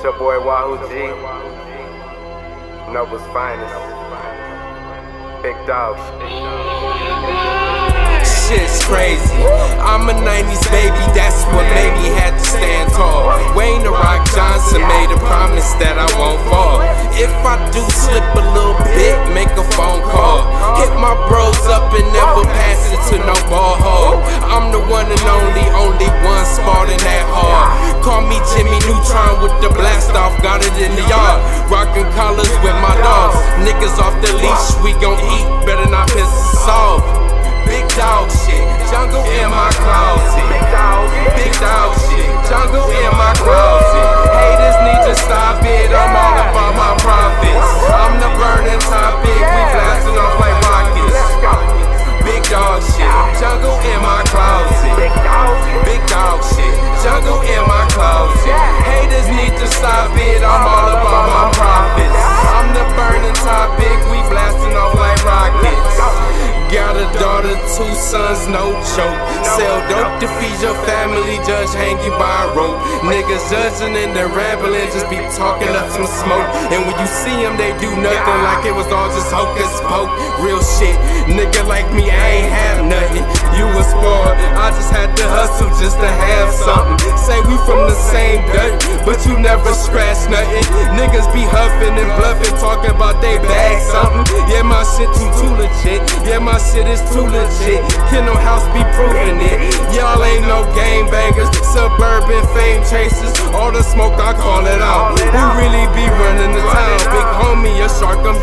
It's your boy Wahoo G. Noble's finest. Big dog. Shit's crazy. I'm a 90s baby, that's what made me had to stand tall. Dwayne the Rock Johnson made a promise that I won't fall. If I do slip a little bit, make a phone call. Hit my bros up and never pass it to no ball hole. I'm the one and only, only one spotting that hard. Call me Jimmy Neutron with the blast off, got it in the yard. Rockin' collars with my dogs. Niggas off the leash, we gon' eat, better not piss us off. Big dog shit, jungle in my closet. Two sons, no joke. Sell dope to feed your family, judge hang you by a rope. Niggas judging and they're rambling, just be talking up some smoke. And when you see them, they do nothing like it was all just hocus poke. Real shit, nigga like me, I ain't have nothing. You was spoiled, I just had to hustle just to have something. Say we from the same dirt, but you never scratch nothing. Niggas be huffing and bluffing, talking about they bag something. Yeah, my shit too, too legit. Yeah, my shit is too legit. Kingdom House be proving it. Y'all ain't no game bangers, suburban fame chasers. All the smoke, I call it out. Who really be running the town? Big homie, a shark, I'm